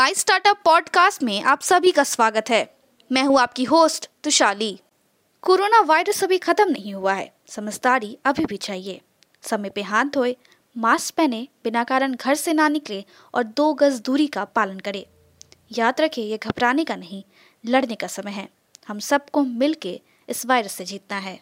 My startup podcast में आप सभी का स्वागत है। मैं हूँ आपकी होस्ट तुशाली। कोरोना वायरस अभी खत्म नहीं हुआ है। समझदारी अभी भी चाहिए। समय पे हाथ धोए, मास्क पहने, बिना कारण घर से ना निकले और दो गज दूरी का पालन करें। याद रखें, ये घबराने का नहीं, लड़ने का समय है। हम सबको मिल के इस वायरस से जीतना है।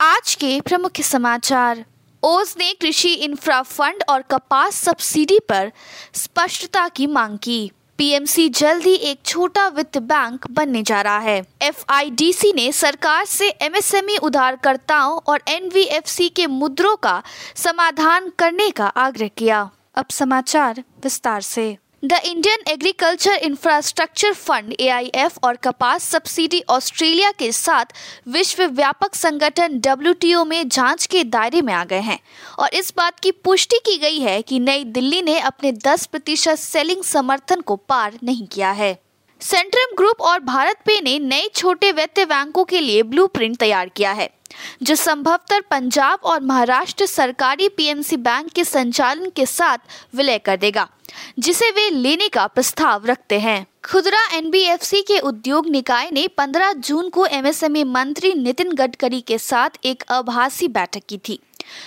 आज के प्रमुख समाचार। ओज ने कृषि इंफ्रा फंड और कपास सब्सिडी पर स्पष्टता की मांग की। पीएमसी जल्द ही एक छोटा वित्त बैंक बनने जा रहा है। एफआईडीसी ने सरकार से एमएसएमई उधारकर्ताओं और एनवीएफसी के मुद्रों का समाधान करने का आग्रह किया। अब समाचार विस्तार से। The Indian agriculture infrastructure fund AIF और कपास सब्सिडी ऑस्ट्रेलिया के साथ विश्व व्यापक संगठन डब्ल्यू में जाँच के दायरे में आ गए हैं। और इस बात की पुष्टि की गई है कि नई दिल्ली ने अपने 10 प्रतिशत सेलिंग समर्थन को पार नहीं किया है। सेंट्रम ग्रुप और भारत पे ने नए छोटे वित्तीय बैंकों के लिए ब्लूप्रिंट तैयार किया है, जो संभवतः पंजाब और महाराष्ट्र सरकारी पीएमसी बैंक के संचालन के साथ विलय कर देगा, जिसे वे लेने का प्रस्ताव रखते हैं। खुदरा एनबीएफसी के उद्योग निकाय ने 15 जून को एमएसएमई मंत्री नितिन गडकरी के साथ एक आभासी बैठक की थी।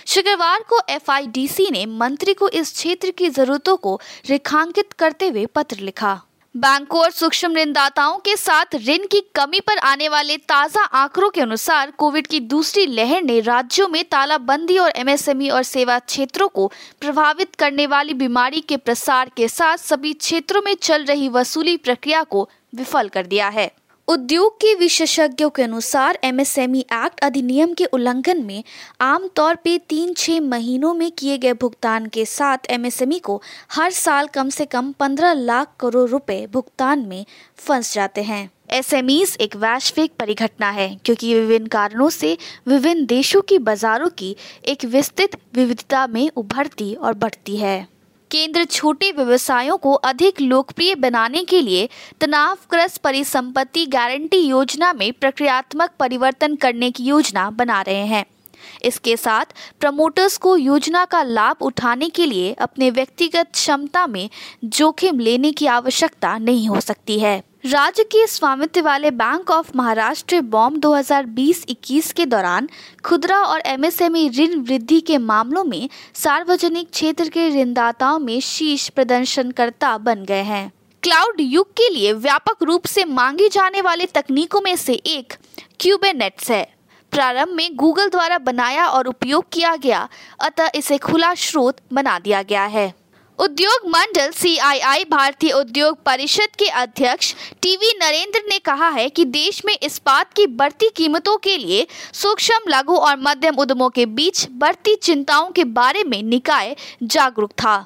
शुक्रवार को एफआईडीसी ने मंत्री को इस क्षेत्र की जरूरतों को रेखांकित करते हुए पत्र लिखा। बैंकों और सूक्ष्म ऋणदाताओं के साथ ऋण की कमी पर आने वाले ताज़ा आंकड़ों के अनुसार कोविड की दूसरी लहर ने राज्यों में तालाबंदी और एमएसएमई और सेवा क्षेत्रों को प्रभावित करने वाली बीमारी के प्रसार के साथ सभी क्षेत्रों में चल रही वसूली प्रक्रिया को विफल कर दिया है। उद्योग के विशेषज्ञों के अनुसार एमएसएमई एक्ट अधिनियम के उल्लंघन में आमतौर पर तीन छः महीनों में किए गए भुगतान के साथ एमएसएमई को हर साल कम से कम पंद्रह लाख करोड़ रुपए भुगतान में फंस जाते हैं। एसएमईज एक वैश्विक परिघटना है, क्योंकि विभिन्न कारणों से विभिन्न देशों की बाजारों की एक विस्तृत विविधता में उभरती और बढ़ती है। केंद्र छोटे व्यवसायों को अधिक लोकप्रिय बनाने के लिए तनावग्रस्त परिसंपत्ति गारंटी योजना में प्रक्रियात्मक परिवर्तन करने की योजना बना रहे हैं। इसके साथ प्रमोटर्स को योजना का लाभ उठाने के लिए अपने व्यक्तिगत क्षमता में जोखिम लेने की आवश्यकता नहीं हो सकती है। राज्य के स्वामित्व वाले बैंक ऑफ़ महाराष्ट्र बॉम्ब 2020-21 के दौरान खुदरा और एमएसएमई ऋण वृद्धि के मामलों में सार्वजनिक क्षेत्र के ऋणदाताओं में शीर्ष प्रदर्शनकर्ता बन गए हैं। क्लाउड युग के लिए व्यापक रूप से मांगी जाने वाली तकनीकों में से एक क्यूबेनेट्स है। प्रारंभ में गूगल द्वारा बनाया और उपयोग किया गया, अतः इसे खुला स्रोत बना दिया गया है। उद्योग मंडल सीआईआई भारतीय उद्योग परिषद के अध्यक्ष टीवी नरेंद्र ने कहा है कि देश में इस्पात की बढ़ती कीमतों के लिए सूक्ष्म, लघु और मध्यम उद्यमों के बीच बढ़ती चिंताओं के बारे में निकाय जागरूक था।